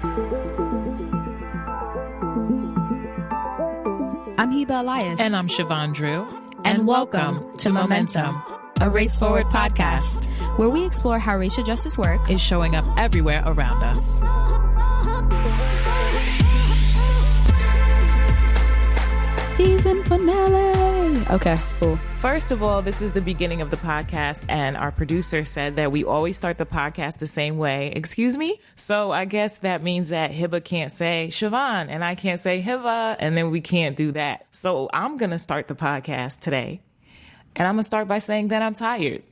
I'm Heba Elias. And I'm Siobhan Drew. And, welcome, to Momentum, a Race Forward podcast, where we explore how racial justice work Is showing up everywhere around us. season finale. Okay, cool. First of all, this is the beginning of the podcast, and our producer said that we always start the podcast the same way. Excuse me? So I guess that means that Hiba can't say Siobhan, and I can't say Hiba, and then we can't do that. So I'm going to start the podcast today, and I'm going to start by saying that I'm tired,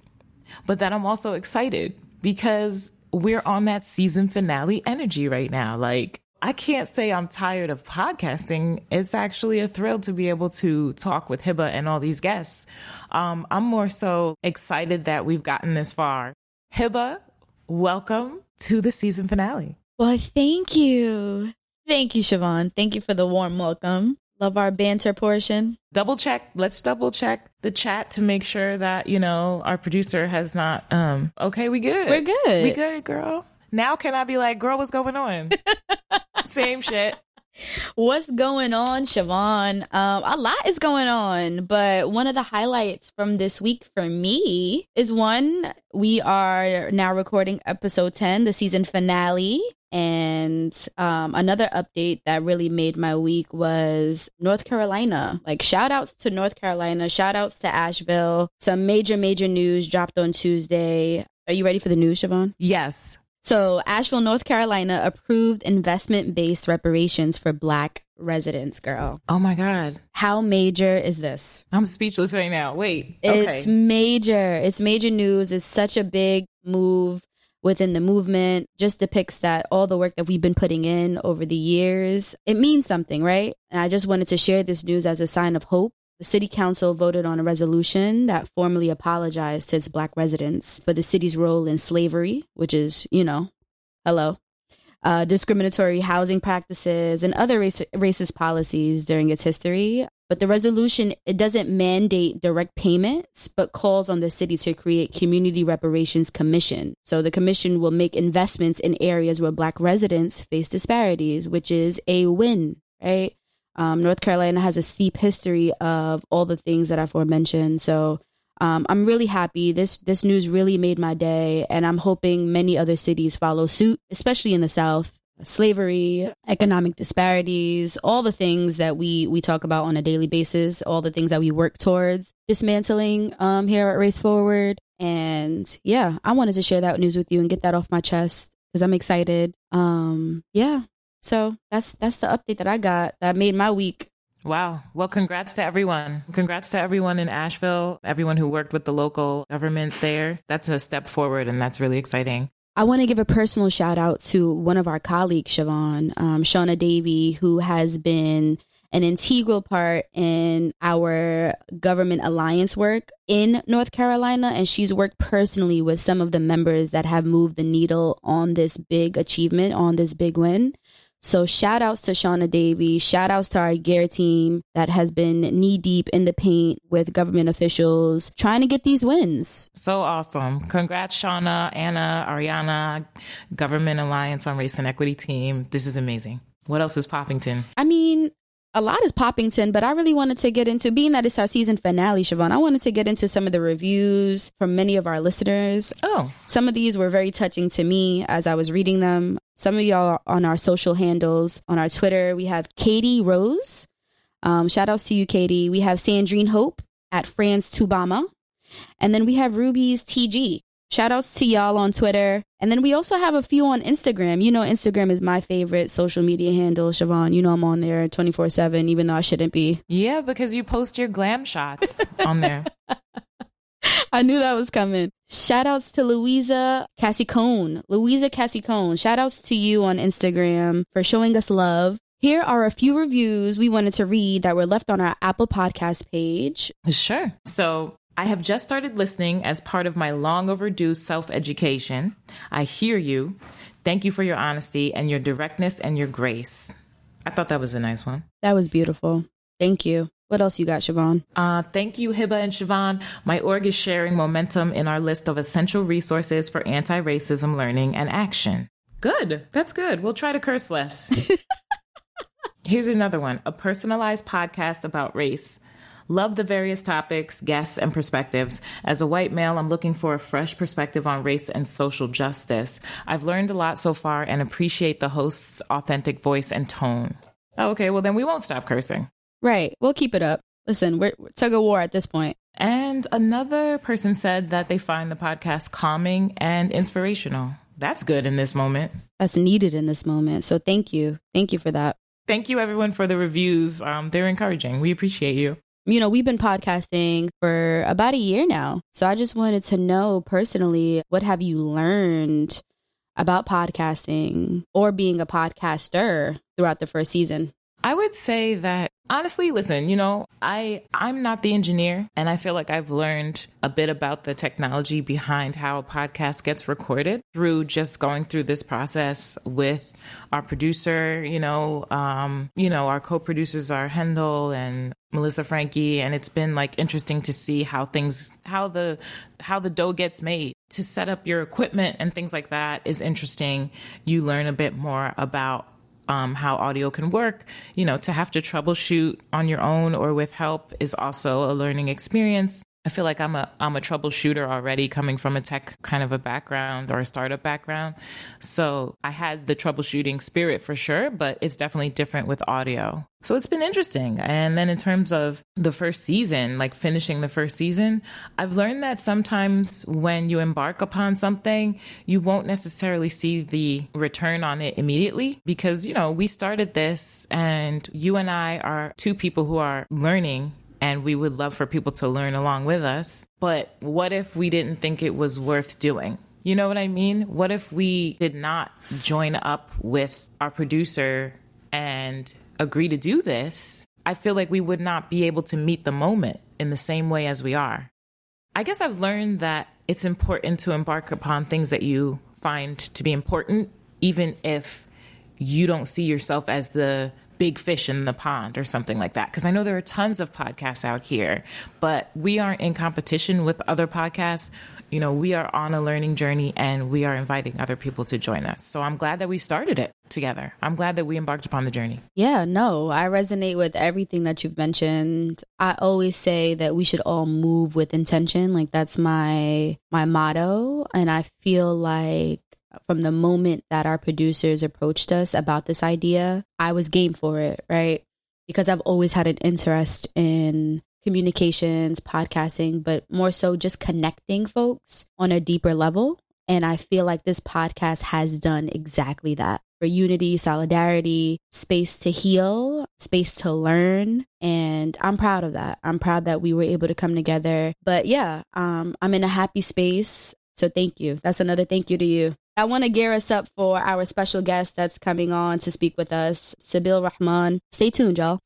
but that I'm also excited because we're on that season finale energy right now. Like, I can't say I'm tired of podcasting. It's actually a thrill to be able to talk with Hiba and all these guests. Um, I'm more so excited that we've gotten this far. Hiba, welcome to the season finale. Well, thank you. Thank you, Siobhan. Thank you for the warm welcome. Love our banter portion. Double check. Let's double check the chat to make sure that, you know, our producer has not, um, okay, we good. We're good. We good, girl. Now can I be like, girl, what's going on? Same shit. What's going on, Siobhan? Um, a lot is going on, but one of the highlights from this week for me is one we are now recording episode 10, the season finale. And um, another update that really made my week was North Carolina. Like, shout outs to North Carolina, shout outs to Asheville. Some major, major news dropped on Tuesday. Are you ready for the news, Siobhan? Yes. So, Asheville, North Carolina approved investment based reparations for Black residents, girl. Oh my God. How major is this? I'm speechless right now. Wait. Okay. It's major. It's major news. It's such a big move within the movement. Just depicts that all the work that we've been putting in over the years, it means something, right? And I just wanted to share this news as a sign of hope the city council voted on a resolution that formally apologized to its black residents for the city's role in slavery, which is, you know, hello, uh, discriminatory housing practices, and other race- racist policies during its history. But the resolution it doesn't mandate direct payments, but calls on the city to create community reparations commission. So the commission will make investments in areas where black residents face disparities, which is a win, right? Um, North Carolina has a steep history of all the things that I've aforementioned. So um, I'm really happy. This this news really made my day, and I'm hoping many other cities follow suit, especially in the South. Slavery, economic disparities, all the things that we we talk about on a daily basis, all the things that we work towards dismantling um, here at Race Forward. And yeah, I wanted to share that news with you and get that off my chest because I'm excited. Um, yeah, so that's that's the update that I got that made my week. Wow. Well, congrats to everyone. Congrats to everyone in Asheville, everyone who worked with the local government there. That's a step forward and that's really exciting. I want to give a personal shout out to one of our colleagues, Siobhan, um, Shauna Davey, who has been an integral part in our government alliance work in North Carolina. And she's worked personally with some of the members that have moved the needle on this big achievement, on this big win. So shout outs to Shauna Davy, shout outs to our GARE team that has been knee deep in the paint with government officials trying to get these wins. So awesome. Congrats, Shauna, Anna, Ariana, Government Alliance on Race and Equity team. This is amazing. What else is Poppington? I mean, a lot is Poppington, but I really wanted to get into being that it's our season finale, Siobhan. I wanted to get into some of the reviews from many of our listeners. Oh, some of these were very touching to me as I was reading them. Some of y'all on our social handles on our Twitter, we have Katie Rose. Um, shout outs to you, Katie. We have Sandrine Hope at France Tubama. And then we have Ruby's TG. Shout outs to y'all on Twitter. And then we also have a few on Instagram. You know, Instagram is my favorite social media handle, Siobhan. You know, I'm on there 24 7, even though I shouldn't be. Yeah, because you post your glam shots on there. I knew that was coming. Shout outs to Louisa Cassie Cassicone. Louisa Cassie Cassicone. Shout outs to you on Instagram for showing us love. Here are a few reviews we wanted to read that were left on our Apple Podcast page. Sure. So I have just started listening as part of my long overdue self education. I hear you. Thank you for your honesty and your directness and your grace. I thought that was a nice one. That was beautiful. Thank you. What else you got, Siobhan? Uh, thank you, Hiba and Siobhan. My org is sharing momentum in our list of essential resources for anti racism learning and action. Good. That's good. We'll try to curse less. Here's another one a personalized podcast about race. Love the various topics, guests, and perspectives. As a white male, I'm looking for a fresh perspective on race and social justice. I've learned a lot so far and appreciate the host's authentic voice and tone. Oh, okay, well, then we won't stop cursing. Right. We'll keep it up. Listen, we're tug of war at this point. And another person said that they find the podcast calming and inspirational. That's good in this moment. That's needed in this moment. So thank you. Thank you for that. Thank you, everyone, for the reviews. Um, they're encouraging. We appreciate you. You know, we've been podcasting for about a year now. So I just wanted to know personally what have you learned about podcasting or being a podcaster throughout the first season? I would say that honestly, listen, you know, I I'm not the engineer and I feel like I've learned a bit about the technology behind how a podcast gets recorded through just going through this process with our producer, you know, um, you know, our co-producers are Hendel and Melissa Frankie and it's been like interesting to see how things how the how the dough gets made. To set up your equipment and things like that is interesting. You learn a bit more about um, how audio can work. You know, to have to troubleshoot on your own or with help is also a learning experience. I feel like I'm a I'm a troubleshooter already coming from a tech kind of a background or a startup background. So I had the troubleshooting spirit for sure, but it's definitely different with audio. So it's been interesting. And then in terms of the first season, like finishing the first season, I've learned that sometimes when you embark upon something, you won't necessarily see the return on it immediately because, you know, we started this and you and I are two people who are learning and we would love for people to learn along with us. But what if we didn't think it was worth doing? You know what I mean? What if we did not join up with our producer and agree to do this? I feel like we would not be able to meet the moment in the same way as we are. I guess I've learned that it's important to embark upon things that you find to be important, even if you don't see yourself as the big fish in the pond or something like that. Because I know there are tons of podcasts out here, but we aren't in competition with other podcasts. You know, we are on a learning journey and we are inviting other people to join us. So I'm glad that we started it together. I'm glad that we embarked upon the journey. Yeah, no, I resonate with everything that you've mentioned. I always say that we should all move with intention. Like that's my my motto and I feel like from the moment that our producers approached us about this idea, I was game for it, right? Because I've always had an interest in communications, podcasting, but more so just connecting folks on a deeper level. And I feel like this podcast has done exactly that for unity, solidarity, space to heal, space to learn. And I'm proud of that. I'm proud that we were able to come together. But yeah, um, I'm in a happy space. So thank you. That's another thank you to you. I want to gear us up for our special guest that's coming on to speak with us, Sabeel Rahman. Stay tuned, y'all.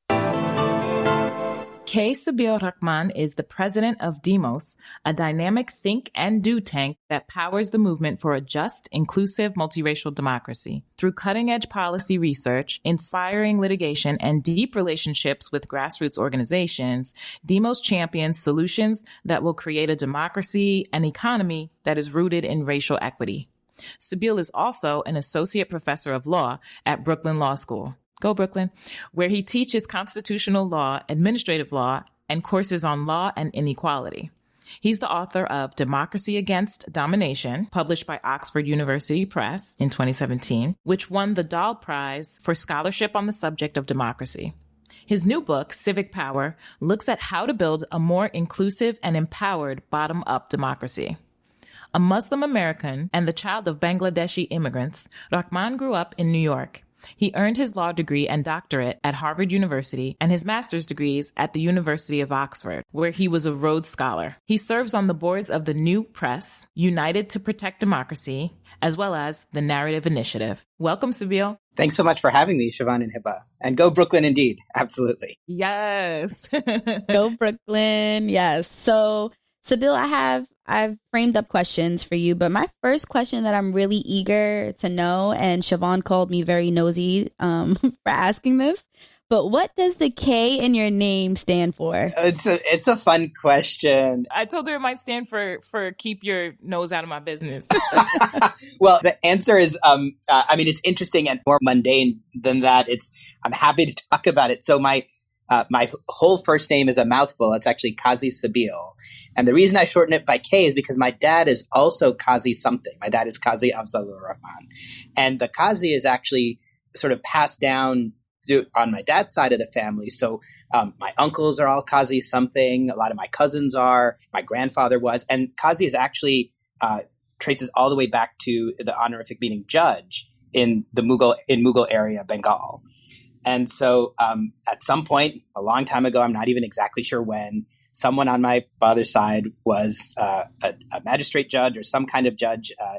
K. Sabeel Rahman is the president of Demos, a dynamic think and do tank that powers the movement for a just, inclusive, multiracial democracy. Through cutting edge policy research, inspiring litigation, and deep relationships with grassroots organizations, Demos champions solutions that will create a democracy and economy that is rooted in racial equity. Sabeel is also an associate professor of law at Brooklyn Law School. Go Brooklyn, where he teaches constitutional law, administrative law, and courses on law and inequality. He's the author of Democracy Against Domination, published by Oxford University Press in 2017, which won the Dahl Prize for scholarship on the subject of democracy. His new book, Civic Power, looks at how to build a more inclusive and empowered bottom up democracy. A Muslim American and the child of Bangladeshi immigrants, Rahman grew up in New York. He earned his law degree and doctorate at Harvard University and his master's degrees at the University of Oxford, where he was a Rhodes Scholar. He serves on the boards of the New Press, United to Protect Democracy, as well as the Narrative Initiative. Welcome, Sabeel. Thanks so much for having me, Siobhan and Hiba. And go Brooklyn indeed. Absolutely. Yes. go Brooklyn. Yes. So, Sabeel, I have I've framed up questions for you, but my first question that I'm really eager to know, and Siobhan called me very nosy um, for asking this, But what does the K in your name stand for? It's a it's a fun question. I told her it might stand for for keep your nose out of my business. well, the answer is um uh, I mean it's interesting and more mundane than that. It's I'm happy to talk about it. So my uh, my whole first name is a mouthful. It's actually Kazi Sabeel. And the reason I shorten it by K is because my dad is also Kazi something. My dad is Kazi Afzalur Rahman. And the Kazi is actually sort of passed down through, on my dad's side of the family. So um, my uncles are all Kazi something. A lot of my cousins are. My grandfather was. And Kazi is actually uh, traces all the way back to the honorific meaning judge in the Mughal in Mughal area, Bengal. And so um, at some point, a long time ago, I'm not even exactly sure when, someone on my father's side was uh, a, a, magistrate judge or some kind of judge uh,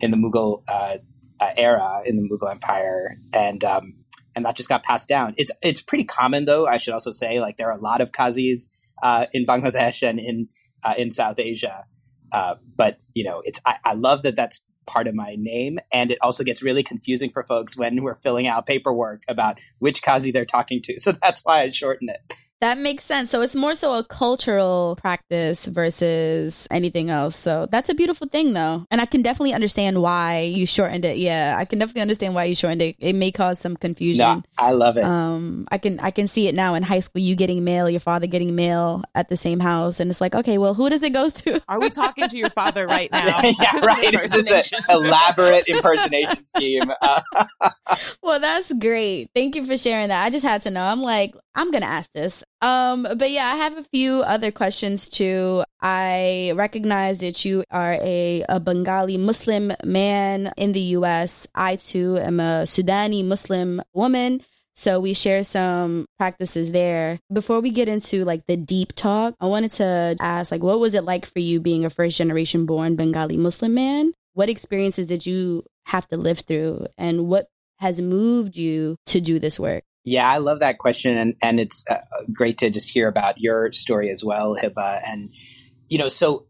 in the Mughal uh, uh era, in the Mughal Empire. And um, and that just got passed down. It's it's pretty common though. I should also say, like there are a lot of Qazis uh, in Bangladesh and in uh, in South Asia. but you know, it's I, I love that that's part of my name. And it also gets really confusing for folks when we're filling out paperwork about which Kazi they're talking to. So that's why I shorten it. That makes sense. So it's more so a cultural practice versus anything else. So that's a beautiful thing, though. And I can definitely understand why you shortened it. Yeah, I can definitely understand why you shortened it. It may cause some confusion. No, I love it. Um, I can I can see it now in high school. You getting mail, your father getting mail at the same house, and it's like, okay, well, who does it go to? Are we talking to your father right now? yeah, right. This Is an elaborate impersonation scheme? Uh- well, that's great. Thank you for sharing that. I just had to know. I'm like, I'm gonna ask this. Um, but yeah, I have a few other questions too. I recognize that you are a, a Bengali Muslim man in the US. I too am a Sudani Muslim woman. So we share some practices there. Before we get into like the deep talk, I wanted to ask like what was it like for you being a first generation born Bengali Muslim man? What experiences did you have to live through and what has moved you to do this work? Yeah, I love that question, and and it's uh, great to just hear about your story as well, Hiba. And you know, so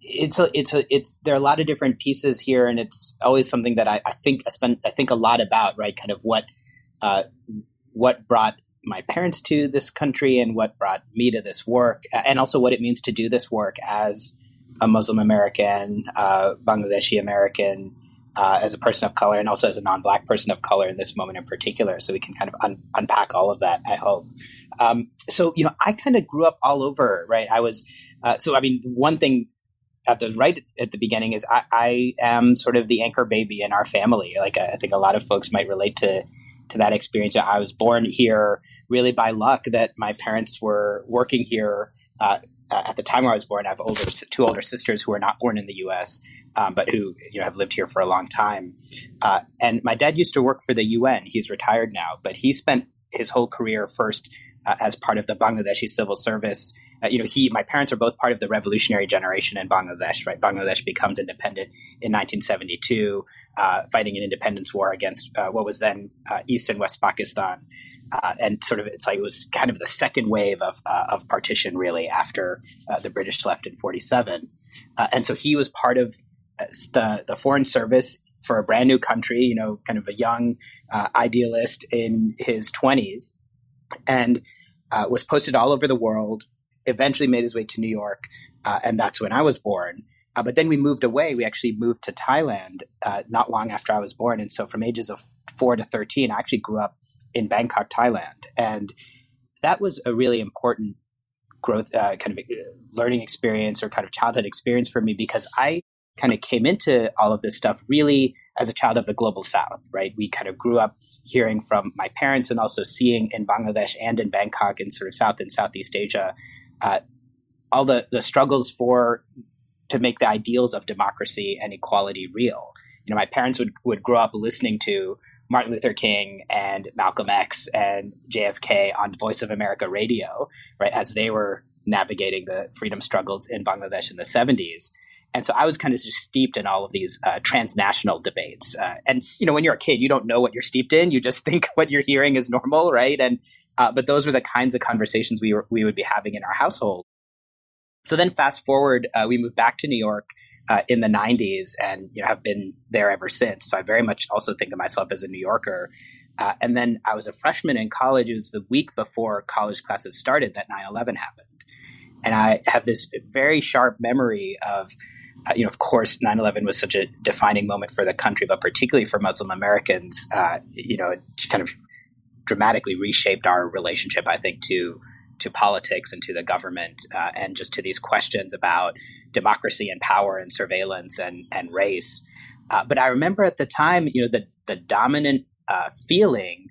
it's a it's a it's there are a lot of different pieces here, and it's always something that I, I think I spend I think a lot about, right? Kind of what uh, what brought my parents to this country, and what brought me to this work, and also what it means to do this work as a Muslim American, uh, Bangladeshi American, uh, as a person of color and also as a non-black person of color in this moment in particular so we can kind of un- unpack all of that i hope. Um, so you know i kind of grew up all over right? I was uh, so i mean one thing at the right at the beginning is I, I, am sort of the anchor baby in our family. Like i think a lot of folks might relate to to that experience. I was born here really by luck that my parents were working here uh, at the time where I was born, I have older two older sisters who were not born in the U.S um, but who you know have lived here for a long time. Uh, and my dad used to work for the UN. He's retired now, but he spent his whole career first uh, as part of the Bangladeshi civil service. Uh, you know, he, my parents are both part of the revolutionary generation in Bangladesh. Right, Bangladesh becomes independent in 1972, uh, fighting an independence war against uh, what was then uh, East and West Pakistan. Uh, and sort of, it's like it was kind of the second wave of of partition, really, after the British left in '47. and so he was part of the, the foreign service for a brand new country, you know, kind of a young uh, idealist in his 20s, and uh, was posted all over the world, eventually made his way to New York, uh, and that's when I was born. Uh, but then we moved away. We actually moved to Thailand uh, not long after I was born. And so from ages of four to 13, I actually grew up in Bangkok, Thailand. And that was a really important growth, uh, kind of learning experience or kind of childhood experience for me because I kind of came into all of this stuff really as a child of the global south, right? We kind of grew up hearing from my parents and also seeing in Bangladesh and in Bangkok and sort of South and Southeast Asia uh, all the, the struggles for to make the ideals of democracy and equality real. You know, my parents would, would grow up listening to Martin Luther King and Malcolm X and JFK on Voice of America radio, right, as they were navigating the freedom struggles in Bangladesh in the 70s. And so I was kind of just steeped in all of these uh, transnational debates. Uh, and you know, when you're a kid, you don't know what you're steeped in. You just think what you're hearing is normal, right? And uh, but those were the kinds of conversations we were, we would be having in our household. So then, fast forward, uh, we moved back to New York uh, in the 90s and you know, have been there ever since. So I very much also think of myself as a New Yorker. Uh, and then I was a freshman in college. It was the week before college classes started that 9 11 happened. And I have this very sharp memory of, you know, of course, 9 11 was such a defining moment for the country, but particularly for Muslim Americans, uh, you know, it kind of dramatically reshaped our relationship, I think, to to politics and to the government uh, and just to these questions about democracy and power and surveillance and, and race. Uh, but I remember at the time, you know, the, the dominant uh, feeling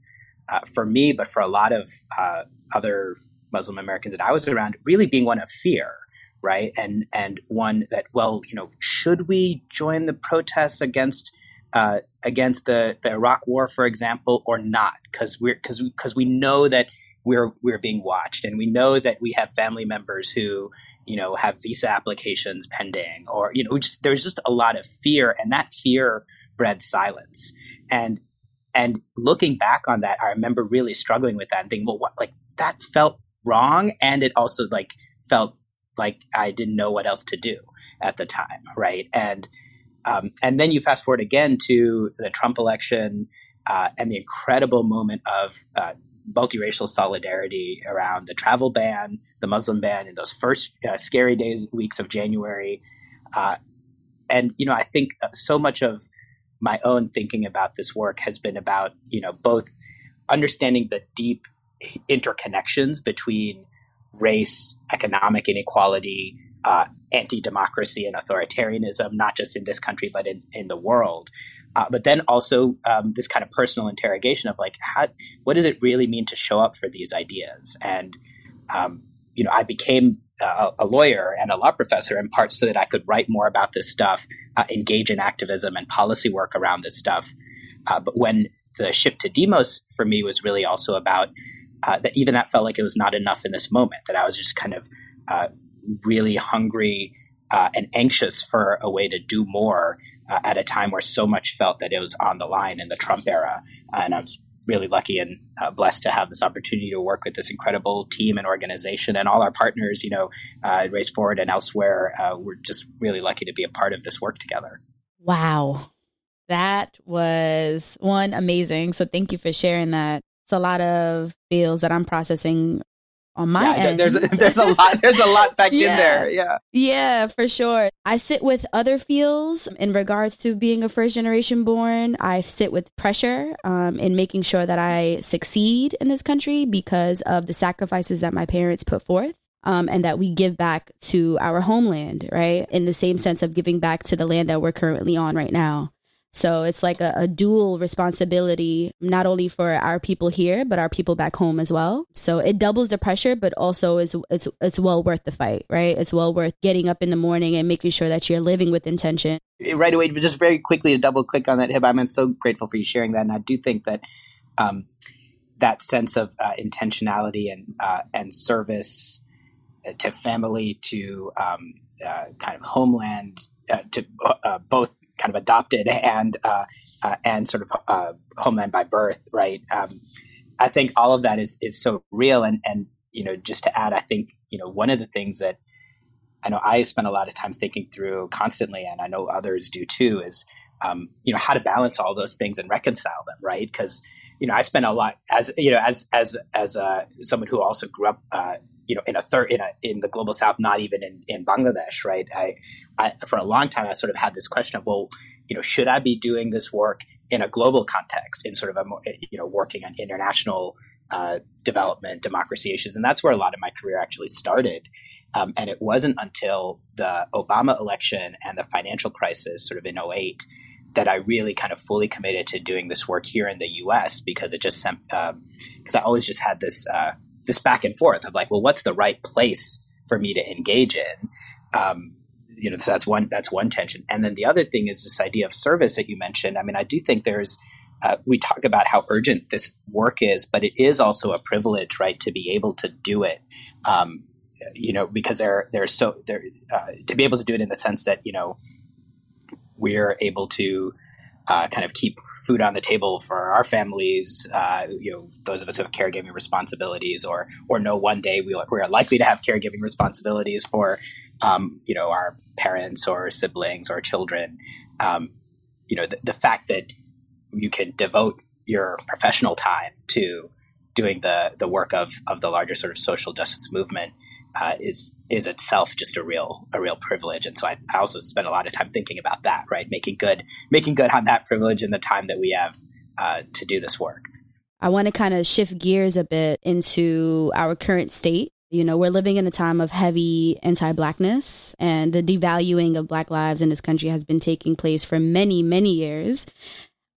uh, for me, but for a lot of uh, other Muslim Americans that I was around, really being one of fear, right? And and one that, well, you know, should we join the protests against uh, against the, the Iraq War, for example, or not? Because we're because because we know that we're we're being watched, and we know that we have family members who you know have visa applications pending, or you know, just, there's just a lot of fear, and that fear bred silence. And and looking back on that, I remember really struggling with that and thinking, well, what like that felt wrong, and it also like felt like I didn't know what else to do at the time, right? And um, and then you fast forward again to the Trump election uh, and the incredible moment of uh, multiracial solidarity around the travel ban, the Muslim ban in those first uh, scary days, weeks of January. Uh, and, you know, I think uh, so much of my own thinking about this work has been about, you know, both understanding the deep interconnections between race, economic inequality, uh, anti democracy and authoritarianism, not just in this country, but in, in the world. Uh, but then also um, this kind of personal interrogation of like, how, what does it really mean to show up for these ideas? And, um, you know, I became a, a, lawyer and a law professor in part so that I could write more about this stuff, uh, engage in activism and policy work around this stuff. Uh, but when the shift to demos for me was really also about uh, that, even that felt like it was not enough in this moment, that I was just kind of uh, really hungry uh, and anxious for a way to do more uh, at a time where so much felt that it was on the line in the Trump era. and I was really lucky and uh, blessed to have this opportunity to work with this incredible team and organization and all our partners, you know, uh, Race Forward and elsewhere. We're just really lucky to be a part of this work together. Wow. That was one amazing. So thank you for sharing that. A lot of feels that I'm processing on my yeah, end. There's a, there's a lot there's a lot packed yeah. in there. Yeah. Yeah, for sure. I sit with other feels in regards to being a first generation born. I sit with pressure um, in making sure that I succeed in this country because of the sacrifices that my parents put forth. Um, and that we give back to our homeland, right? In the same sense of giving back to the land that we're currently on right now. So it's like a, a, dual responsibility, not only for our people here, but our people back home as well. So it doubles the pressure, but also is it's it's well worth the fight, right? It's well worth getting up in the morning and making sure that you're living with intention. Right away, just very quickly to double click on that, Hib. I'm so grateful for you sharing that, and I do think that um, that sense of uh, intentionality and uh, and service to family, to um, uh, kind of homeland, uh, to uh, both kind of adopted and uh, uh, and sort of uh, homeland by birth, right? Um, I think all of that is is so real, and and you know, just to add, I think you know one of the things that I know I spend a lot of time thinking through constantly, and I know others do too, is um, you know how to balance all those things and reconcile them, right? Because you know I spent a lot as you know as as as uh, someone who also grew up uh, you know, in a third in a in the global south, not even in, in Bangladesh, right? I, I for a long time I sort of had this question of, well, you know, should I be doing this work in a global context, in sort of a you know, working on international uh, development, democracy issues, and that's where a lot of my career actually started. Um, and it wasn't until the Obama election and the financial crisis, sort of in 08, that I really kind of fully committed to doing this work here in the U.S. because it just because um, because I always just had this uh, this back and forth of like, well, what's the right place for me to engage in? Um, you know, so that's one that's one tension, and then the other thing is this idea of service that you mentioned. I mean, I do think there's uh, we talk about how urgent this work is, but it is also a privilege, right, to be able to do it. Um, you know, because they're they're so they're uh, to be able to do it in the sense that you know we're able to uh, kind of keep food on the table for our families, uh, you know, those of us who have caregiving responsibilities, or or know one day we, we are likely to have caregiving responsibilities for, um, you know, our parents or siblings or children. Um, you know, the, the fact that you can devote your professional time to doing the the work of of the larger sort of social justice movement uh, is is itself just a real a real privilege. And so I, I, also spend a lot of time thinking about that, right? Making good making good on that privilege in the time that we have uh, to do this work. I want to kind of shift gears a bit into our current state. You know, we're living in a time of heavy anti blackness, and the devaluing of black lives in this country has been taking place for many, many years.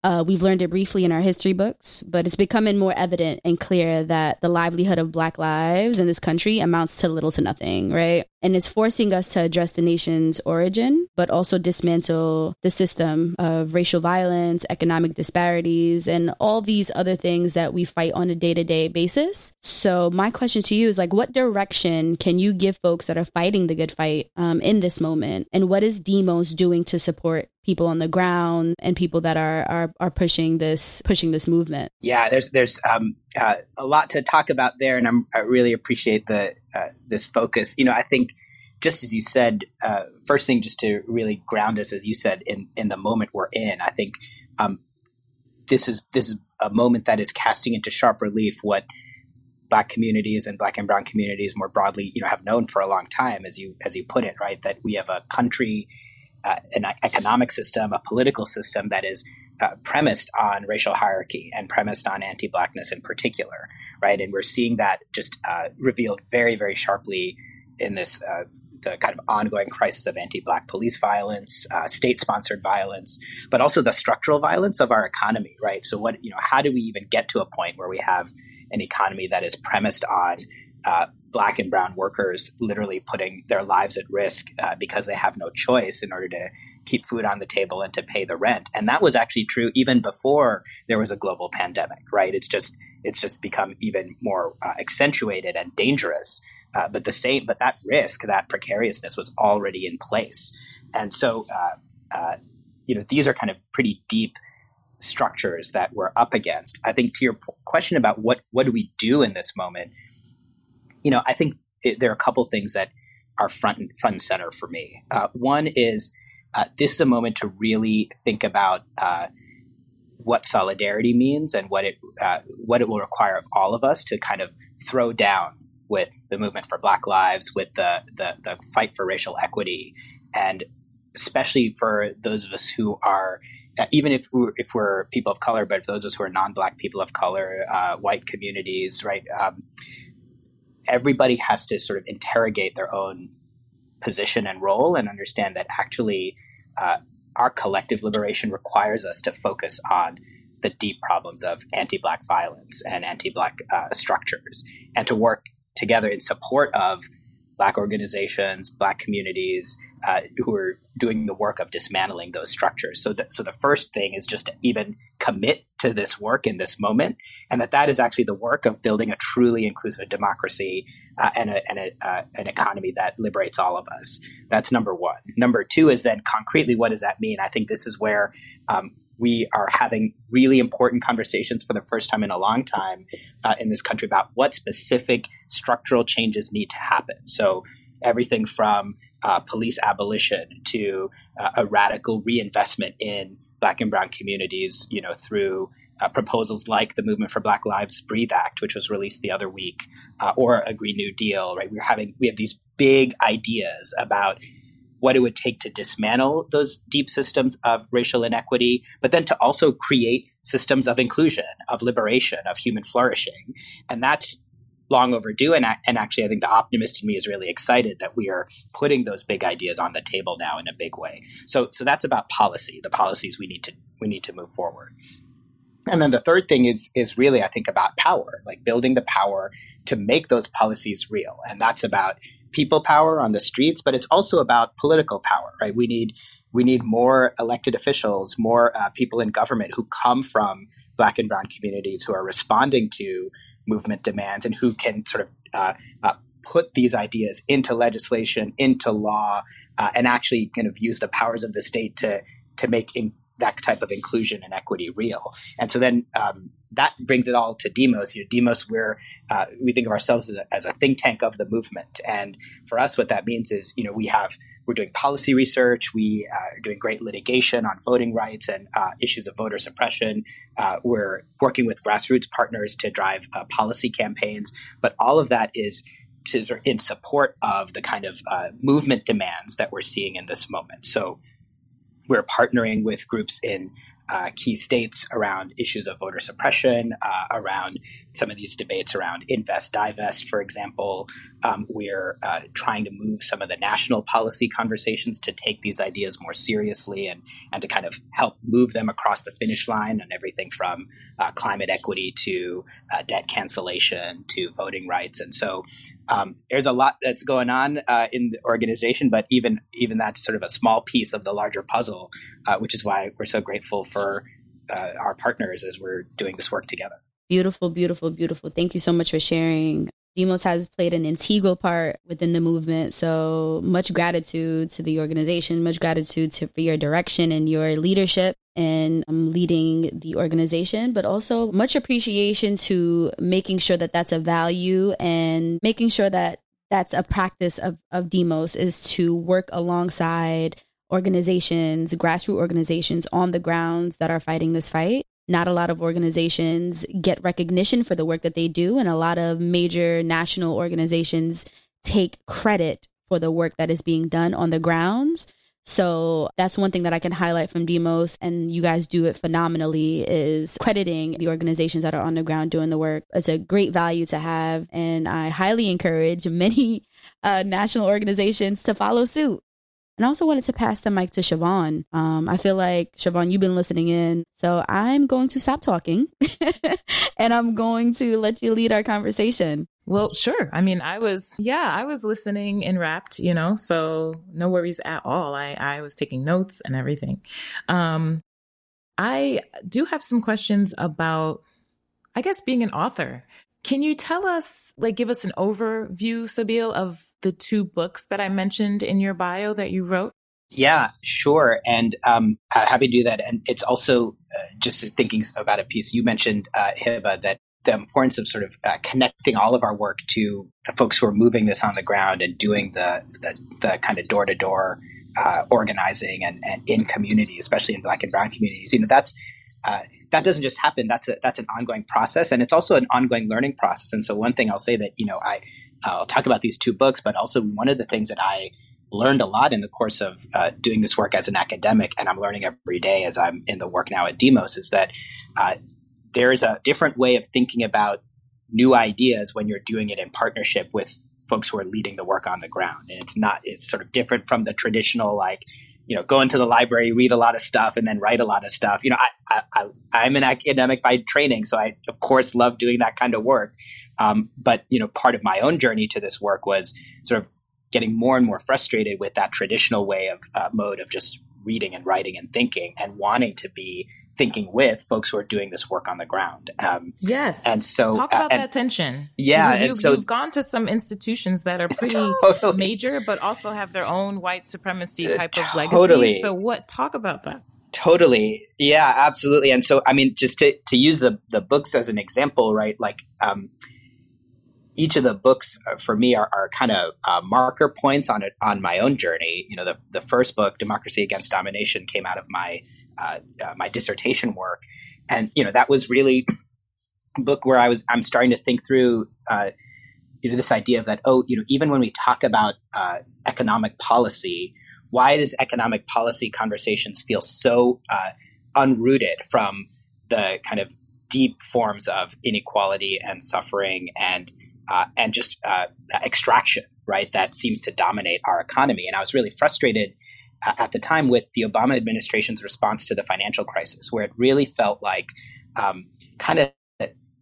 Uh, we've learned it briefly in our history books, but it's becoming more evident and clear that the livelihood of Black lives in this country amounts to little to nothing, right? And it's forcing us to address the nation's origin, but also dismantle the system of racial violence, economic disparities, and all these other things that we fight on a day to day basis. So, my question to you is like, what direction can you give folks that are fighting the good fight um, in this moment? And what is Demos doing to support people on the ground and people that are are, are pushing this pushing this movement. Yeah, there's there's um, uh, a lot to talk about there, and I'm, i really appreciate the uh, this focus. You know, I think just as you said, uh, first thing, just to really ground us, as you said, in in the moment we're in. I think um, this is this is a moment that is casting into sharp relief what black communities and black and brown communities more broadly you know have known for a long time as you as you put it right that we have a country an economic system, a political system that is uh, premised on racial hierarchy and premised on anti-blackness in particular, right? And we're seeing that just uh, revealed very, very sharply in this uh, the kind of ongoing crisis of anti-black police violence, uh, state-sponsored violence, but also the structural violence of our economy, right? So, what you know, how do we even get to a point where we have an economy that is premised on uh, black and brown workers literally putting their lives at risk uh, because they have no choice in order to keep food on the table and to pay the rent. And that was actually true even before there was a global pandemic, right? It's just it's just become even more uh, accentuated and dangerous. Uh, but the same, but that risk, that precariousness, was already in place. And so, uh, uh, you know, these are kind of pretty deep structures that we're up against. I think to your question about what what do we do in this moment, you know, I think it, there are a couple things that are front and front and center for me. Uh, one is uh, this is a moment to really think about uh, what solidarity means and what it uh, what it will require of all of us to kind of throw down with the movement for Black Lives, with the the, the fight for racial equity, and especially for those of us who are uh, even if we're, if we're people of color, but those of us who are non-black people of color, uh, white communities, right? Um, everybody has to sort of interrogate their own position and role and understand that actually uh, our collective liberation requires us to focus on the deep problems of anti-black violence and anti-black uh, structures and to work together in support of black organizations black communities uh, who are doing the work of dismantling those structures. So, so the first thing is just to even commit to this work in this moment, and that that is actually the work of building a truly inclusive democracy uh, and, a, and a, uh, an economy that liberates all of us. That's number one. Number two is then concretely, what does that mean? I think this is where um, we are having really important conversations for the first time in a long time uh, in this country about what specific structural changes need to happen. So everything from uh, police abolition to uh, a radical reinvestment in black and brown communities, you know, through uh, proposals like the Movement for Black Lives Breathe Act, which was released the other week, uh, or a Green New Deal, right? We're having, we have these big ideas about what it would take to dismantle those deep systems of racial inequity, but then to also create systems of inclusion, of liberation, of human flourishing. And that's long overdue. And, and actually, I think the optimist in me is really excited that we are putting those big ideas on the table now in a big way. So, so that's about policy, the policies we need to we need to move forward. And then the third thing is is really I think about power, like building the power to make those policies real. And that's about people power on the streets, but it's also about political power, right? We need we need more elected officials, more uh, people in government who come from black and brown communities who are responding to movement demands and who can sort of uh, uh, put these ideas into legislation, into law, uh, and actually kind of use the powers of the state to to make in, that type of inclusion and equity real. And so then um, that brings it all to Demos. You know, Demos, we're uh, we think of ourselves as a, as a, think tank of the movement, and for us, what that means is, you know, we have we're doing policy research, we uh, are doing great litigation on voting rights and uh, issues of voter suppression. Uh, we're working with grassroots partners to drive uh, policy campaigns, but all of that is to, in support of the kind of uh, movement demands that we're seeing in this moment. So we're partnering with groups in uh, key states around issues of voter suppression, uh, around some of these debates around invest, divest, for example. Um, we're uh, trying to move some of the national policy conversations to take these ideas more seriously and, and to kind of help move them across the finish line on everything from uh, climate equity to uh, debt cancellation to voting rights. And so um, there's a lot that's going on uh, in the organization, but even even that's sort of a small piece of the larger puzzle, uh, which is why we're so grateful for uh, our partners as we're doing this work together. Beautiful, beautiful, beautiful. Thank you so much for sharing. Demos has played an integral part within the movement. So much gratitude to the organization, much gratitude to, for your direction and your leadership and um, leading the organization, but also much appreciation to making sure that that's a value and making sure that that's a practice of, of Demos is to work alongside organizations, grassroots organizations on the grounds that are fighting this fight. Not a lot of organizations get recognition for the work that they do, and a lot of major national organizations take credit for the work that is being done on the grounds. So that's one thing that I can highlight from Demos, and you guys do it phenomenally, is crediting the organizations that are on the ground doing the work. It's a great value to have, and I highly encourage many uh, national organizations to follow suit. And I also wanted to pass the mic to Siobhan. Um, I feel like, Siobhan, you've been listening in. So I'm going to stop talking and I'm going to let you lead our conversation. Well, sure. I mean, I was, yeah, I was listening and wrapped, you know, so no worries at all. I, I was taking notes and everything. Um, I do have some questions about, I guess, being an author. Can you tell us, like, give us an overview, Sabeel, of the two books that I mentioned in your bio that you wrote? Yeah, sure. And um, happy to do that. And it's also uh, just thinking about a piece you mentioned, uh, Hiba, that the importance of sort of uh, connecting all of our work to the folks who are moving this on the ground and doing the, the, the kind of door to door organizing and, and in community, especially in black and brown communities. You know, that's uh, that doesn't just happen. That's a that's an ongoing process, and it's also an ongoing learning process. And so, one thing I'll say that you know I I'll talk about these two books, but also one of the things that I learned a lot in the course of uh, doing this work as an academic, and I'm learning every day as I'm in the work now at Demos, is that uh, there is a different way of thinking about new ideas when you're doing it in partnership with folks who are leading the work on the ground. And it's not, it's sort of different from the traditional, like, you know, go into the library, read a lot of stuff, and then write a lot of stuff. You know, I—I—I—I'm an academic by training, so I, of course, love doing that kind of work. Um, but you know, part of my own journey to this work was sort of getting more and more frustrated with that traditional way of uh, mode of just reading and writing and thinking, and wanting to be thinking with folks who are doing this work on the ground. Um, yes, and so talk about uh, and, that tension. Yeah, because and you, so you've gone to some institutions that are pretty totally. major, but also have their own white supremacy type uh, of totally. legacy. So, what talk about that? Totally. Yeah, absolutely. And so, I mean, just to, to use the, the books as an example, right? Like, um, each of the books uh, for me are, are kind of uh, marker points on it on my own journey. You know, the, the first book, Democracy Against Domination, came out of my uh, uh, my dissertation work, and you know that was really a book where I was I'm starting to think through uh, you know this idea of that oh you know even when we talk about uh, economic policy, why does economic policy conversations feel so uh, unrooted from the kind of deep forms of inequality and suffering and uh, and just extraction, right? That seems to dominate our economy. And I was really frustrated at the time with the Obama administration's response to the financial crisis, where it really felt like um, kind of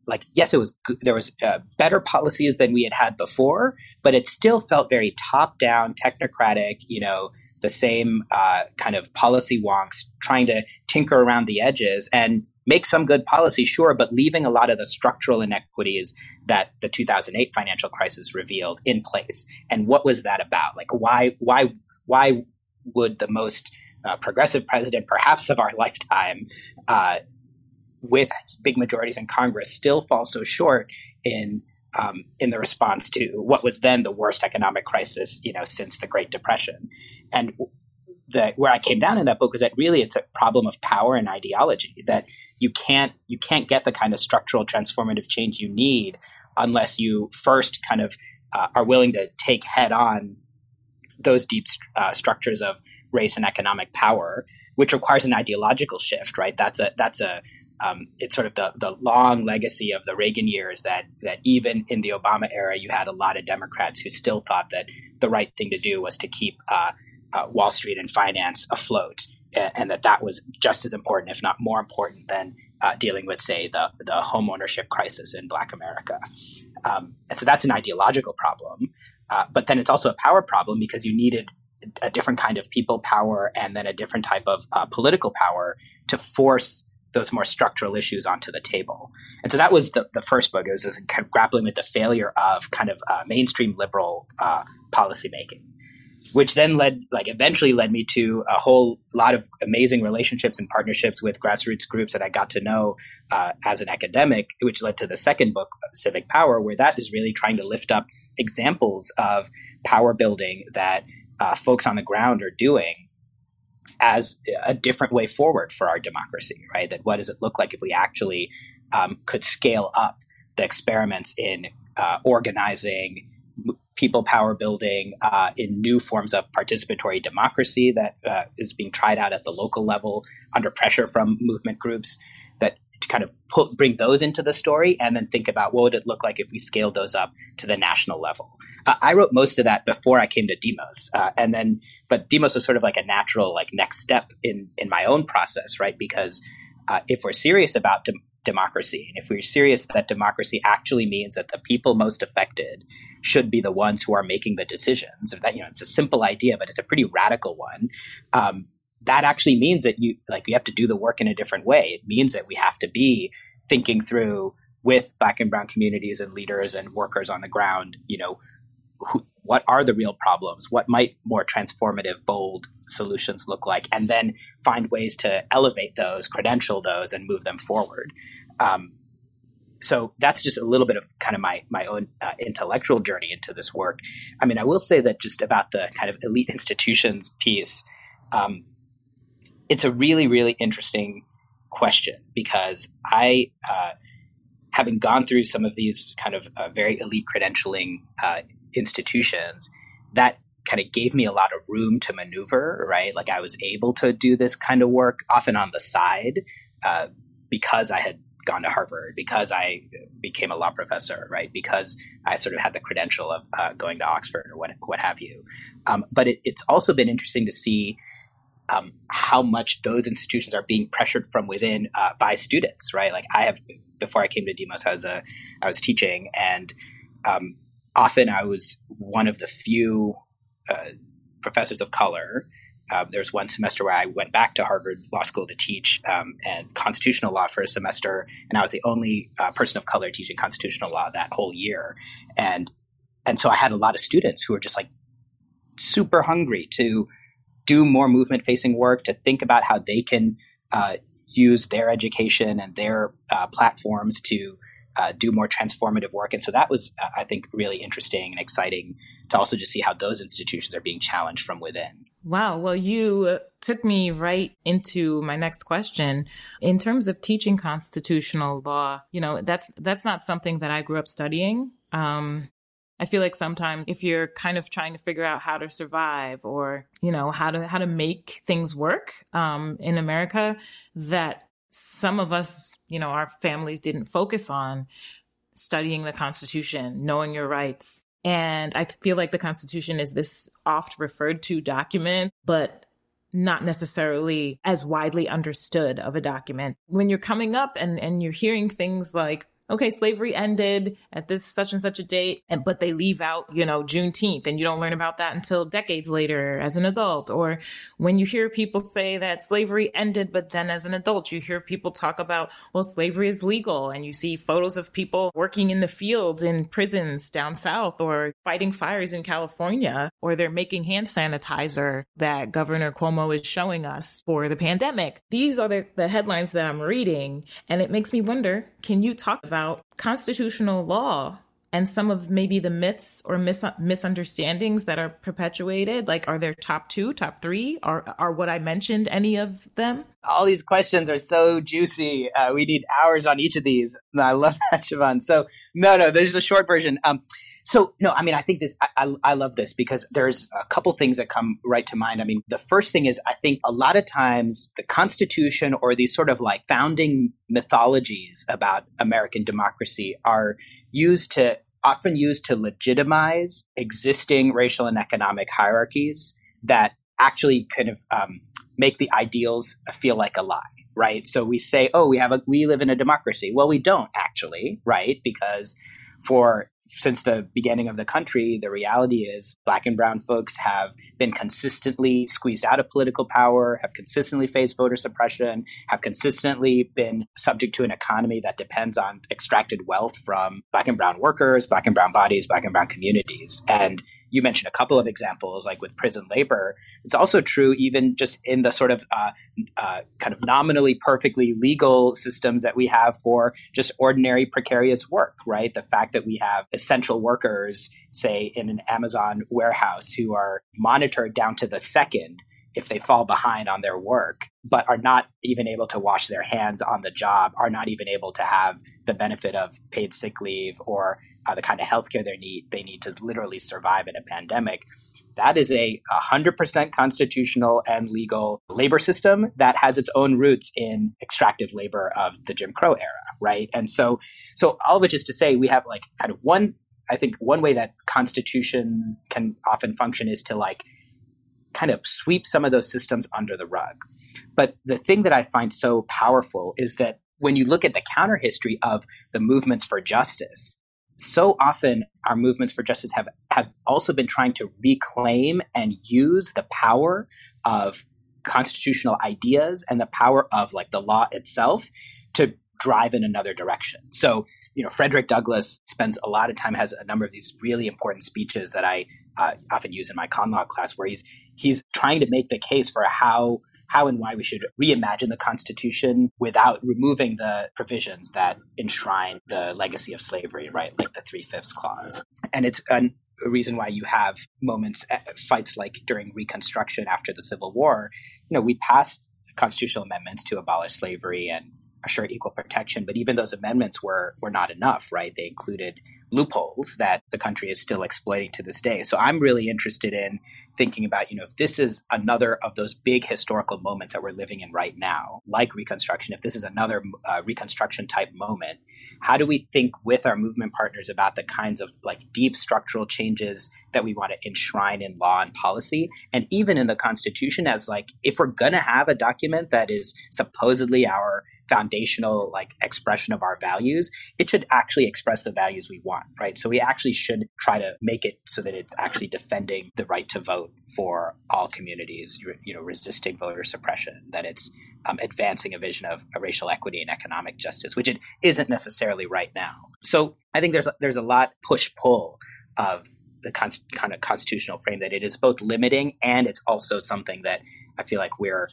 like yes, it was there was uh, better policies than we had had before, but it still felt very top down, technocratic. You know, the same uh, kind of policy wonks trying to tinker around the edges and make some good policy, sure, but leaving a lot of the structural inequities that the 2008 financial crisis revealed in place. And what was that about? Like, why, why, why would the most uh, progressive president, perhaps of our lifetime, uh, with big majorities in Congress, still fall so short in um, in the response to what was then the worst economic crisis, you know, since the Great Depression. And the, where I came down in that book was that really it's a problem of power and ideology that you can't you can't get the kind of structural transformative change you need unless you first kind of uh, are willing to take head on those deep uh, structures of race and economic power, which requires an ideological shift. Right? That's a that's a um, it's sort of the, the long legacy of the Reagan years that that even in the Obama era, you had a lot of Democrats who still thought that the right thing to do was to keep uh, uh, Wall Street and finance afloat, and that that was just as important, if not more important, than uh, dealing with, say, the the home ownership crisis in Black America. Um, and so that's an ideological problem, uh, but then it's also a power problem because you needed a different kind of people power and then a different type of uh, political power to force those more structural issues onto the table. And so that was the, the first book. It was kind of grappling with the failure of kind of uh, mainstream liberal uh, policymaking, which then led, like, eventually led me to a whole lot of amazing relationships and partnerships with grassroots groups that I got to know uh, as an academic, which led to the second book, Civic Power, where that is really trying to lift up examples of power building that uh, folks on the ground are doing as a different way forward for our democracy, right? That what does it look like if we actually um, could scale up the experiments in uh, organizing, people power building, uh, in new forms of participatory democracy that uh, is being tried out at the local level under pressure from movement groups that kind of bring those into the story and then think about what would it look like if we scaled those up to the national level. Uh, I wrote most of that before I came to Demos, uh, and then but Demos was sort of like a natural like next step in in my own process, right? Because uh, if we're serious about de- democracy, and if we're serious that democracy actually means that the people most affected should be the ones who are making the decisions, that you know it's a simple idea, but it's a pretty radical one. Um, that actually means that you like you have to do the work in a different way. It means that we have to be thinking through with black and brown communities and leaders and workers on the ground, you know, who, what are the real problems? What might more transformative, bold solutions look like? And then find ways to elevate those, credential those, and move them forward. Um, so that's just a little bit of kind of my my own uh, intellectual journey into this work. I mean, I will say that just about the kind of elite institutions piece, um, it's a really really interesting question because I, uh, having gone through some of these kind of uh, very elite credentialing uh, institutions, that kind of gave me a lot of room to maneuver, right? Like I was able to do this kind of work often on the side uh, because I had gone to Harvard, because I became a law professor, right? Because I sort of had the credential of uh, going to Oxford or what, what have you. Um, but it, it's also been interesting to see um, how much those institutions are being pressured from within uh, by students, right? Like I have, before I came to Demos, I was a, I was teaching and um, often I was one of the few uh, professors of color. Uh, there was one semester where I went back to Harvard Law School to teach um, and constitutional law for a semester, and I was the only uh, person of color teaching constitutional law that whole year. And and so I had a lot of students who were just like super hungry to do more movement facing work, to think about how they can uh, use their education and their uh, platforms to uh, do more transformative work. And so that was, uh, I think, really interesting and exciting to also just see how those institutions are being challenged from within. Wow. Well, you took me right into my next question. In terms of teaching constitutional law, you know, that's that's not something that I grew up studying. Um, I feel like sometimes if you're kind of trying to figure out how to survive or, you know, how to how to make things work um, in America, that some of us, you know, our families didn't focus on studying the Constitution, knowing your rights. And I feel like the Constitution is this oft referred to document, but not necessarily as widely understood of a document. When you're coming up and, and you're hearing things like okay, slavery ended at this such and such a date, and but they leave out, you know, Juneteenth, and you don't learn about that until decades later as an adult. Or when you hear people say that slavery ended, but then as an adult, you hear people talk about, well, slavery is legal, and you see photos of people working in the fields in prisons down south, or fighting fires in California, or they're making hand sanitizer that Governor Cuomo is showing us for the pandemic. These are the, the headlines that I'm reading, and it makes me wonder: Can you talk about constitutional law and some of maybe the myths or mis- misunderstandings that are perpetuated? Like are there top two top three? Are are what i mentioned any of them? All these questions are so juicy. Uh, we need hours on each of these. I love that siobhan. So no no there's a short version. Um, so no, I mean, I think this. I, I, I, love this because there's a couple things that come right to mind. I mean, the first thing is I think a lot of times the Constitution or these sort of like founding mythologies about American democracy are used to often used to legitimize existing racial and economic hierarchies that actually kind of um, make the ideals feel like a lie right so we say oh we have a we live in a democracy well we don't actually right because for since the beginning of the country, the reality is black and brown folks have been consistently squeezed out of political power, have consistently faced voter suppression, have consistently been subject to an economy that depends on extracted wealth from black and brown workers, black and brown bodies, black and brown communities. And you mentioned a couple of examples, like with prison labor. It's also true even just in the sort of uh, uh, kind of nominally perfectly legal systems that we have for just ordinary precarious work, right? The fact that we have essential workers, say in an Amazon warehouse, who are monitored down to the second if they fall behind on their work, but are not even able to wash their hands on the job, are not even able to have the benefit of paid sick leave or uh, the kind of healthcare they need they need to literally survive in a pandemic. That is a 100% constitutional and legal labor system that has its own roots in extractive labor of the Jim Crow era, right? And so, so all of which is to say, we have like kind of one. I think one way that constitution can often function is to like kind of sweep some of those systems under the rug. But the thing that I find so powerful is that when you look at the counter history of the movements for justice, so often our movements for justice have, have also been trying to reclaim and use the power of constitutional ideas and the power of like the law itself to drive in another direction. So, you know, Frederick Douglass spends a lot of time has a number of these really important speeches that I uh, often use in my con law class, where he's he's trying to make the case for how how and why we should reimagine the Constitution without removing the provisions that enshrine the legacy of slavery, right? Like the Three Fifths Clause. And it's an, a reason why you have moments, eh, fights like during Reconstruction after the Civil War. You know, we passed constitutional amendments to abolish slavery and assure equal protection, but even those amendments were were not enough, right? They included loopholes that the country is still exploiting to this day. So I'm really interested in thinking about, you know, if this is another of those big historical moments that we're living in right now, like Reconstruction, if this is another uh, Reconstruction type moment, how do we think with our movement partners about the kinds of like deep structural changes that we want to enshrine in law and policy, and even in the Constitution as like, if we're going to have a document that is supposedly our foundational like expression of our values, it should actually express the values we want, right? So we actually should try to make it so that it's actually defending the right to vote for all communities, you know, resisting voter suppression, that it's um, advancing a vision of racial equity and economic justice, which it isn't necessarily right now. So I think there's there's a lot push pull of the con- kind of constitutional frame that it is both limiting and it's also something that I feel like we're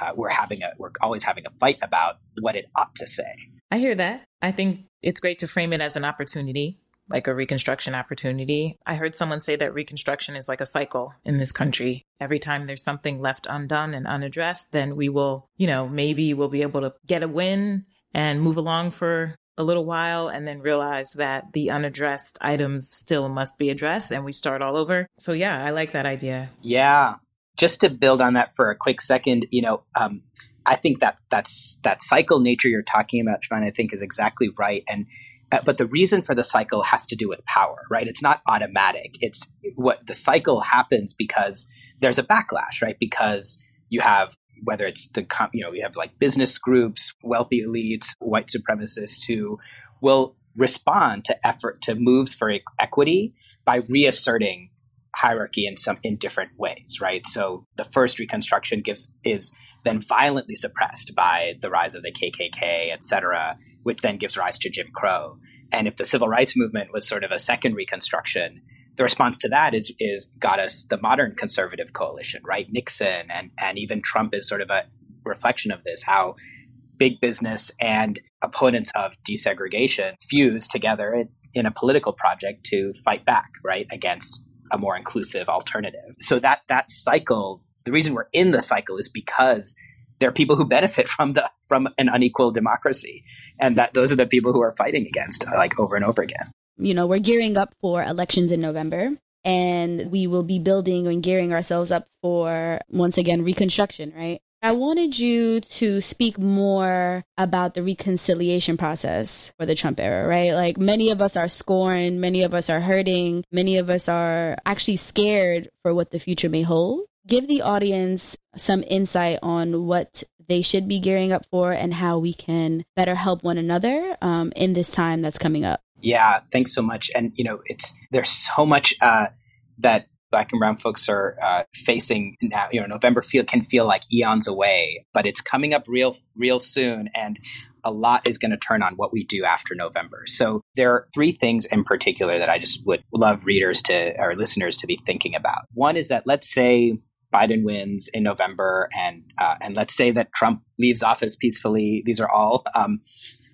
uh, we're having a we're always having a fight about what it ought to say. I hear that. I think it's great to frame it as an opportunity, like a reconstruction opportunity. I heard someone say that reconstruction is like a cycle in this country. Every time there's something left undone and unaddressed, then we will, you know, maybe we'll be able to get a win and move along for a little while and then realize that the unaddressed items still must be addressed and we start all over. So yeah, I like that idea. Yeah just to build on that for a quick second, you know, um, I think that that's that cycle nature you're talking about, Siobhan, I think is exactly right. And uh, but the reason for the cycle has to do with power, right? It's not automatic. It's what the cycle happens because there's a backlash, right? Because you have whether it's the you know you have like business groups, wealthy elites, white supremacists who will respond to effort to moves for equity by reasserting hierarchy in some in different ways, right? So the first reconstruction gives is then violently suppressed by the rise of the KKK, et cetera, which then gives rise to Jim Crow. And if the civil rights movement was sort of a second reconstruction, the response to that is is got us the modern conservative coalition, right? Nixon and and even Trump is sort of a reflection of this, how big business and opponents of desegregation fuse together in, in a political project to fight back, right, against a more inclusive alternative. So that that cycle, the reason we're in the cycle is because there are people who benefit from the from an unequal democracy, and that those are the people who are fighting against, like over and over again. You know, we're gearing up for elections in November, and we will be building and gearing ourselves up for once again reconstruction, right? I wanted you to speak more about the reconciliation process for the Trump era, right? Like many of us are scorned, many of us are hurting, many of us are actually scared for what the future may hold. Give the audience some insight on what they should be gearing up for and how we can better help one another um, in this time that's coming up. Yeah, thanks so much. And you know, it's there's so much uh, that black and brown folks are uh, facing now. You know, November feel can feel like eons away, but it's coming up real, real soon, and a lot is going to turn on what we do after November. So there are three things in particular that I just would love readers to or listeners to be thinking about. One is that let's say Biden wins in November, and uh, and let's say that Trump leaves office peacefully. These are all um,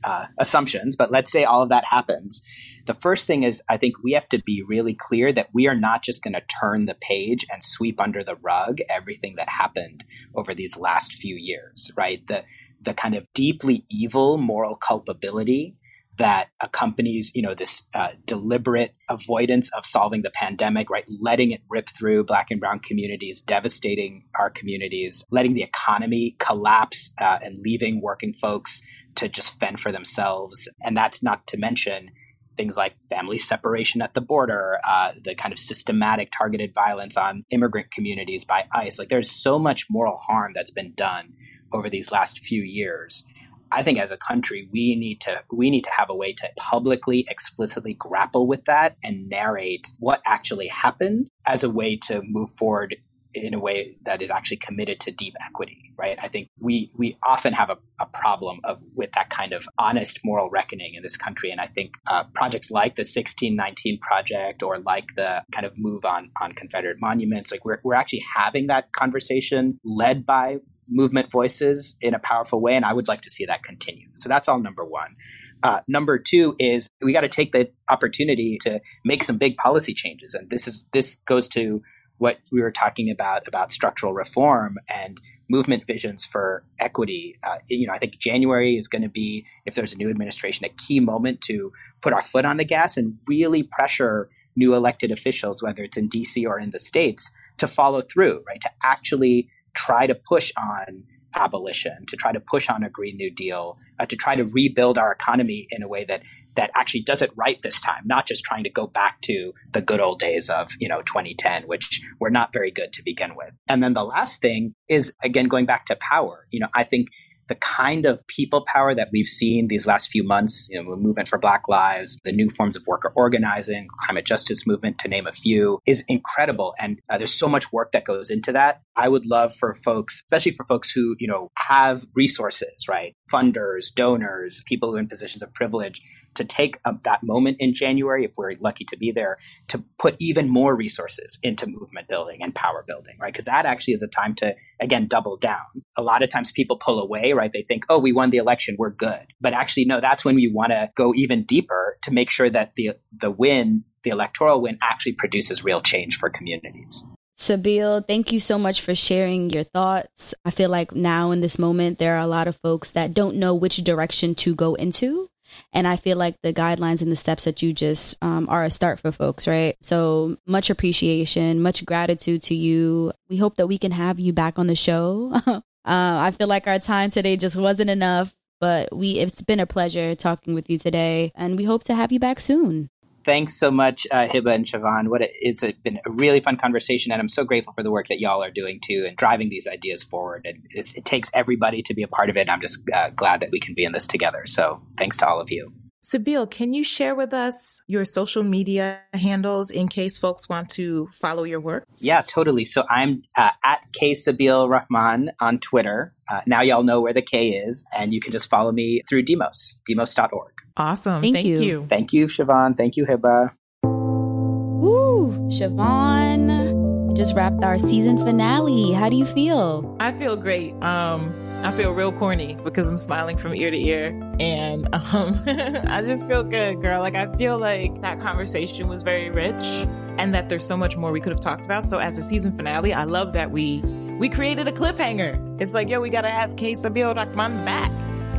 uh, assumptions, but let's say all of that happens the first thing is I think we have to be really clear that we are not just going to turn the page and sweep under the rug everything that happened over these last few years, right? The the kind of deeply evil moral culpability that accompanies, you know, this uh, deliberate avoidance of solving the pandemic, right? Letting it rip through black and brown communities, devastating our communities, letting the economy collapse uh, and leaving working folks to just fend for themselves. And that's not to mention things like family separation at the border, uh, the kind of systematic targeted violence on immigrant communities by ICE. Like there's so much moral harm that's been done over these last few years. I think as a country, we need to we need to have a way to publicly, explicitly grapple with that and narrate what actually happened as a way to move forward in a way that is actually committed to deep equity, right? I think we we often have a, a problem of with that kind of honest moral reckoning in this country, and I think uh, projects like the 1619 project or like the kind of move on on Confederate monuments, like we're we're actually having that conversation led by movement voices in a powerful way, and I would like to see that continue. So that's all number one. Uh, number two is we got to take the opportunity to make some big policy changes, and this is this goes to what we were talking about about structural reform and movement visions for equity. Uh, you know, I think January is going to be, if there's a new administration, a key moment to put our foot on the gas and really pressure new elected officials, whether it's in DC or in the states, to follow through, right? To actually try to push on abolition, to try to push on a Green New Deal, uh, to try to rebuild our economy in a way that that actually does it right this time, not just trying to go back to the good old days of you know 2010, which were not very good to begin with. And then the last thing is again going back to power. You know, I think the kind of people power that we've seen these last few months, you know, the movement for Black Lives, the new forms of worker organizing, climate justice movement, to name a few, is incredible. And uh, there's so much work that goes into that. I would love for folks, especially for folks who, you know, have resources, right? Funders, donors, people who are in positions of privilege to take up that moment in January, if we're lucky to be there, to put even more resources into movement building and power building, right? Because that actually is a time to, again, double down. A lot of times people pull away, right? They think, oh, we won the election, we're good. But actually, no, that's when we want to go even deeper to make sure that the, the win, the electoral win, actually produces real change for communities. Sabeel, thank you so much for sharing your thoughts. I feel like now in this moment, there are a lot of folks that don't know which direction to go into. And I feel like the guidelines and the steps that you just um, are a start for folks, right? So much appreciation, much gratitude to you. We hope that we can have you back on the show. uh, I feel like our time today just wasn't enough, but we it's been a pleasure talking with you today, and we hope to have you back soon thanks so much, uh, Hiba and Siobhan. What a, it's a, been a really fun conversation, and I'm so grateful for the work that y'all are doing too, and driving these ideas forward. And it takes everybody to be a part of it. And I'm just uh, glad that we can be in this together. So thanks to all of you. Sabeel, can you share with us your social media handles in case folks want to follow your work? Yeah, totally. So I'm uh, at K Sabeel Rahman on Twitter. Uh, now y'all know where the K is, and you can just follow me through Demos, demos.org. Awesome. Thank Thank, you. you. Thank you, Siobhan. Thank you, Hiba. Woo, Siobhan. We just wrapped our season finale. How do you feel? I feel great. Um, I feel real corny because I'm smiling from ear to ear, and um, I just feel good, girl. Like I feel like that conversation was very rich, and that there's so much more we could have talked about. So as a season finale, I love that we we created a cliffhanger. It's like, yo, we gotta have K Sabeel Rahman back.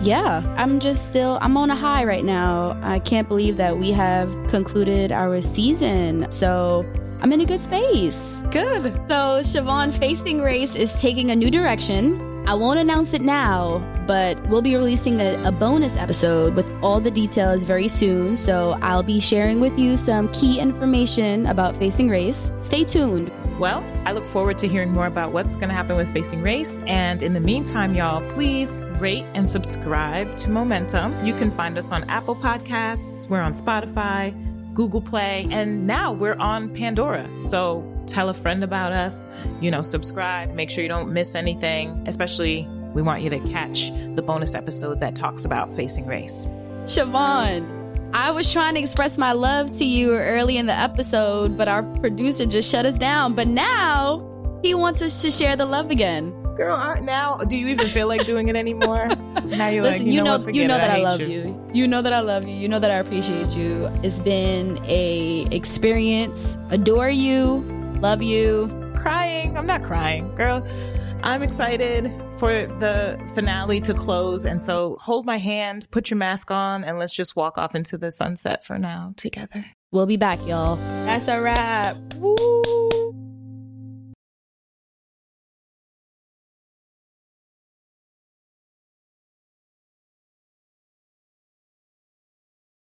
Yeah, I'm just still, I'm on a high right now. I can't believe that we have concluded our season. So I'm in a good space. Good. So Siobhan Facing Race is taking a new direction. I won't announce it now, but we'll be releasing a, a bonus episode with all the details very soon. So I'll be sharing with you some key information about Facing Race. Stay tuned. Well, I look forward to hearing more about what's going to happen with Facing Race. And in the meantime, y'all, please rate and subscribe to Momentum. You can find us on Apple Podcasts, we're on Spotify, Google Play, and now we're on Pandora. So tell a friend about us, you know, subscribe, make sure you don't miss anything, especially we want you to catch the bonus episode that talks about Facing Race. Siobhan, I was trying to express my love to you early in the episode, but our producer just shut us down. But now he wants us to share the love again. Girl, I- now do you even feel like doing it anymore? now you're like, Listen, you know, what, you know it, that I, hate love you. you. know that I love you. You know that I appreciate you. It's been a experience. Adore you, love you. crying. I'm not crying, girl. I'm excited for the finale to close. And so hold my hand, put your mask on, and let's just walk off into the sunset for now together. We'll be back, y'all. That's a wrap. Woo!